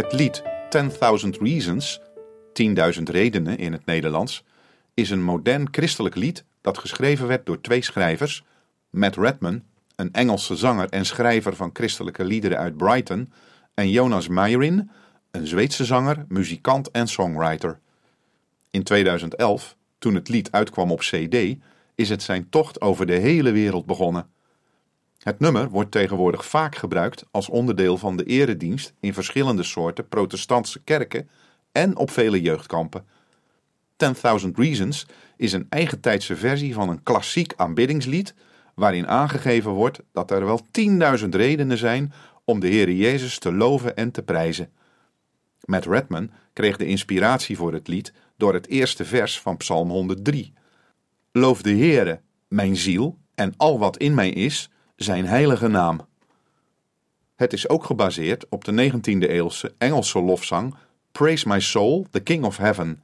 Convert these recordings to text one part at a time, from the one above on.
Het lied 10.000 Reasons, 10.000 redenen in het Nederlands, is een modern christelijk lied dat geschreven werd door twee schrijvers, Matt Redman, een Engelse zanger en schrijver van christelijke liederen uit Brighton, en Jonas Meyrin, een Zweedse zanger, muzikant en songwriter. In 2011, toen het lied uitkwam op CD, is het zijn tocht over de hele wereld begonnen. Het nummer wordt tegenwoordig vaak gebruikt als onderdeel van de eredienst in verschillende soorten protestantse kerken en op vele jeugdkampen. 10.000 Reasons is een eigentijdse versie van een klassiek aanbiddingslied waarin aangegeven wordt dat er wel 10.000 redenen zijn om de Heer Jezus te loven en te prijzen. Matt Redman kreeg de inspiratie voor het lied door het eerste vers van Psalm 103. Loof de Heere, mijn ziel, en al wat in mij is, zijn heilige naam. Het is ook gebaseerd op de 19e-eeuwse Engelse lofzang Praise my soul, the King of Heaven.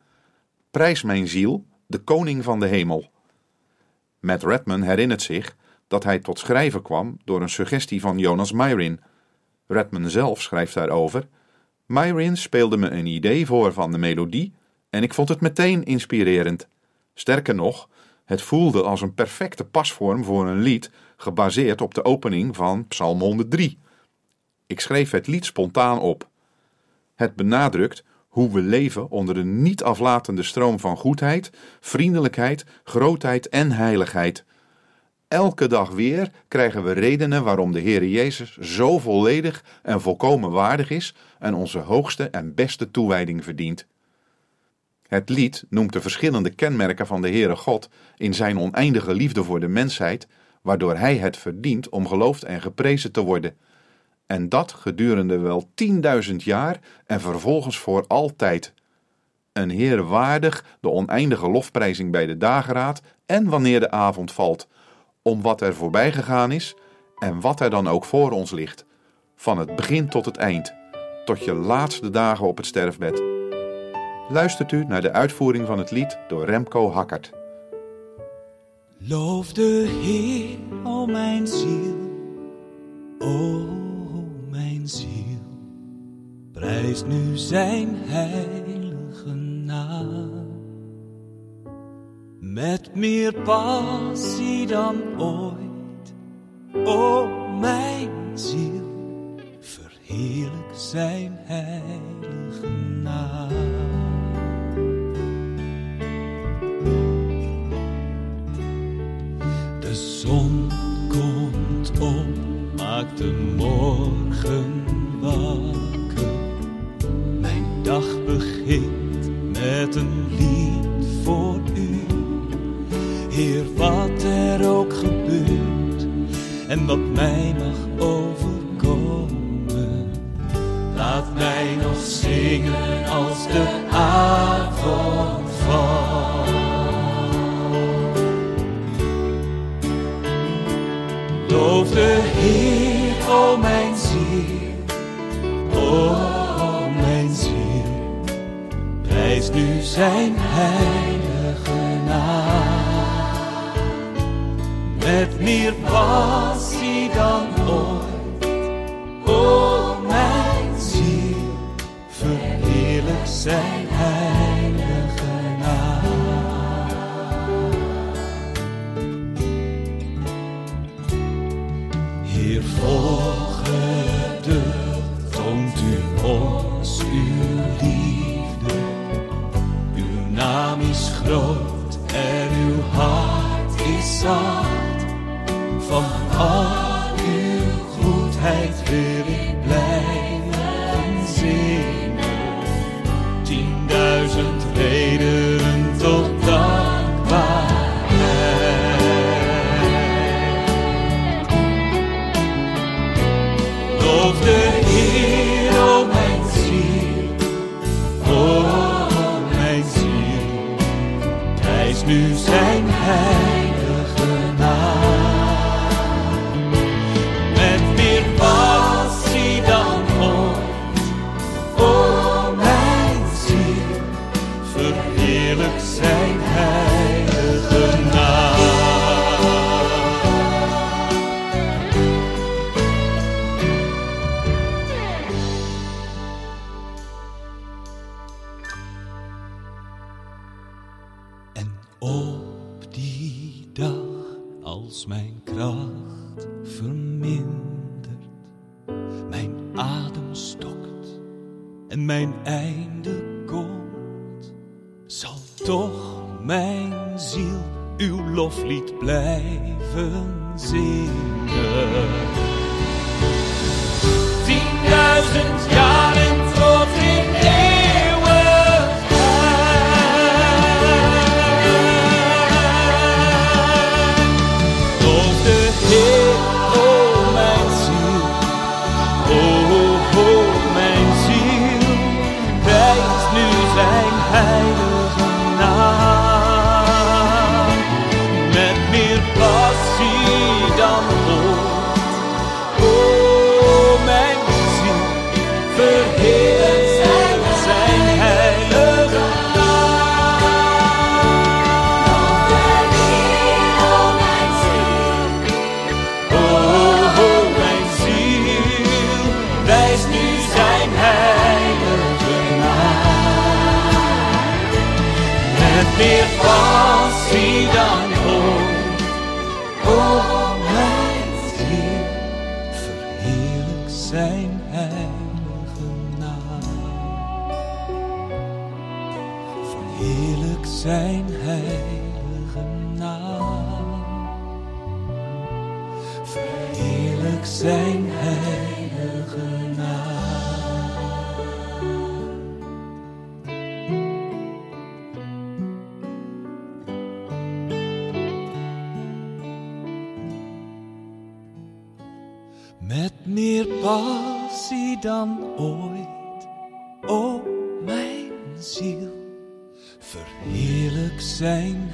Prijs mijn ziel, de koning van de hemel. Matt Redman herinnert zich dat hij tot schrijven kwam door een suggestie van Jonas Myrin. Redman zelf schrijft daarover: Myrin speelde me een idee voor van de melodie en ik vond het meteen inspirerend. Sterker nog, het voelde als een perfecte pasvorm voor een lied gebaseerd op de opening van Psalm 103. Ik schreef het lied spontaan op. Het benadrukt hoe we leven onder een niet aflatende stroom van goedheid, vriendelijkheid, grootheid en heiligheid. Elke dag weer krijgen we redenen waarom de Heer Jezus zo volledig en volkomen waardig is en onze hoogste en beste toewijding verdient. Het lied noemt de verschillende kenmerken van de Heere God in zijn oneindige liefde voor de mensheid, waardoor hij het verdient om geloofd en geprezen te worden. En dat gedurende wel tienduizend jaar en vervolgens voor altijd. Een Heer waardig de oneindige lofprijzing bij de dageraad en wanneer de avond valt, om wat er voorbij gegaan is en wat er dan ook voor ons ligt, van het begin tot het eind, tot je laatste dagen op het sterfbed. Luistert u naar de uitvoering van het lied door Remco Hakkert. Loof de Heer, o mijn ziel, o mijn ziel. Prijs nu zijn heilige naam. Met meer passie dan ooit, o mijn ziel. Verheerlijk zijn heilige zon komt op, maakt de morgen wakker. Mijn dag begint met een lied voor u. Heer, wat er ook gebeurt en wat mij mag overkomen. Laat mij nog zingen als de avond Heer, o mijn ziel, o mijn ziel. Prijs nu zijn heilige naam. Met meer passie dan ooit, naam is groot en uw hart is zacht. Van al uw goedheid wil ik blijven zingen. Nu zijn heilige Op die dag, als mijn kracht vermindert, mijn adem stokt en mijn einde komt, zal toch mijn ziel uw loflied blijven zingen. Tienduizend zijn heilige naam. Verheerlijk zijn heilige naam. Verheerlijk zijn heilige. Met meer passie dan ooit, o mijn ziel, verheerlijk zijn